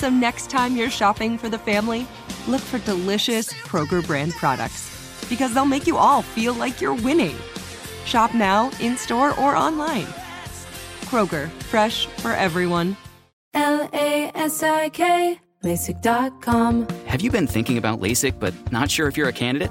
So next time you're shopping for the family, look for delicious Kroger brand products because they'll make you all feel like you're winning. Shop now, in store, or online. Kroger, fresh for everyone. L A S I K, LASIK.com. Have you been thinking about LASIK but not sure if you're a candidate?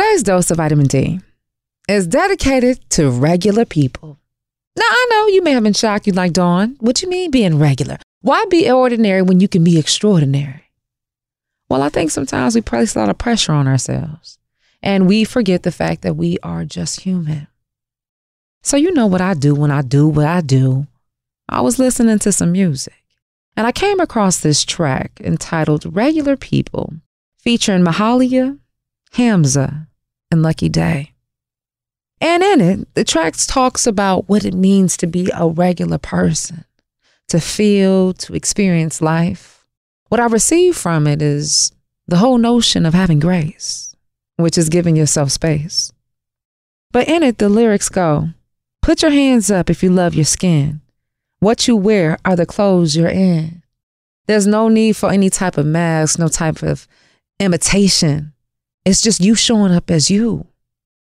Today's dose of vitamin D is dedicated to regular people. Now, I know you may have been shocked. You like, Dawn, what you mean being regular? Why be ordinary when you can be extraordinary? Well, I think sometimes we place a lot of pressure on ourselves and we forget the fact that we are just human. So, you know what I do when I do what I do. I was listening to some music and I came across this track entitled Regular People featuring Mahalia, Hamzaa, and Lucky Daye. And in it, the track talks about what it means to be a regular person, to feel, to experience life. What I receive from it is the whole notion of having grace, which is giving yourself space. But in it, the lyrics go Put your hands up if you love your skin. What you wear are the clothes you're in. There's no need for any type of mask, no type of imitation. It's just you showing up as you.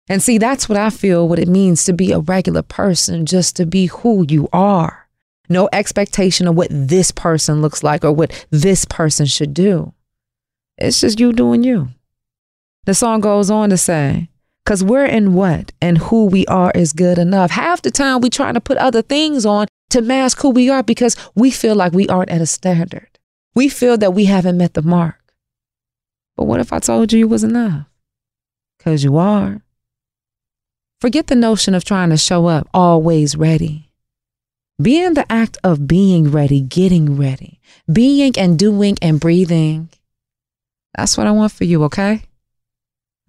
And see, that's what I feel what it means to be a regular person, just to be who you are. No expectation of what this person looks like or what this person should do. It's just you doing you. The song goes on to say, because we're in what and who we are is good enough. Half the time we trying to put other things on to mask who we are because we feel like we aren't at a standard. We feel that we haven't met the mark. But what if I told you you was enough? Because you are. Forget the notion of trying to show up always ready. Be in the act of being ready, getting ready, being and doing and breathing. That's what I want for you, okay?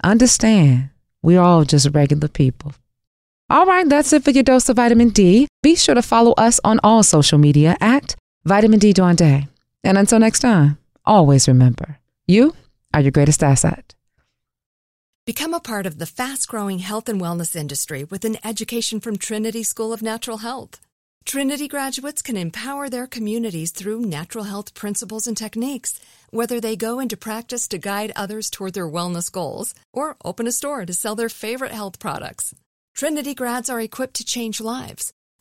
Understand, we're all just regular people. All right, that's it for your dose of vitamin D. Be sure to follow us on all social media at Vitamin D Dawn. And until next time, always remember, you are your greatest asset. Become a part of the fast growing health and wellness industry with an education from Trinity School of Natural Health. Trinity graduates can empower their communities through natural health principles and techniques, whether they go into practice to guide others toward their wellness goals or open a store to sell their favorite health products. Trinity grads are equipped to change lives.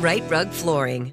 Rite Rug Flooring.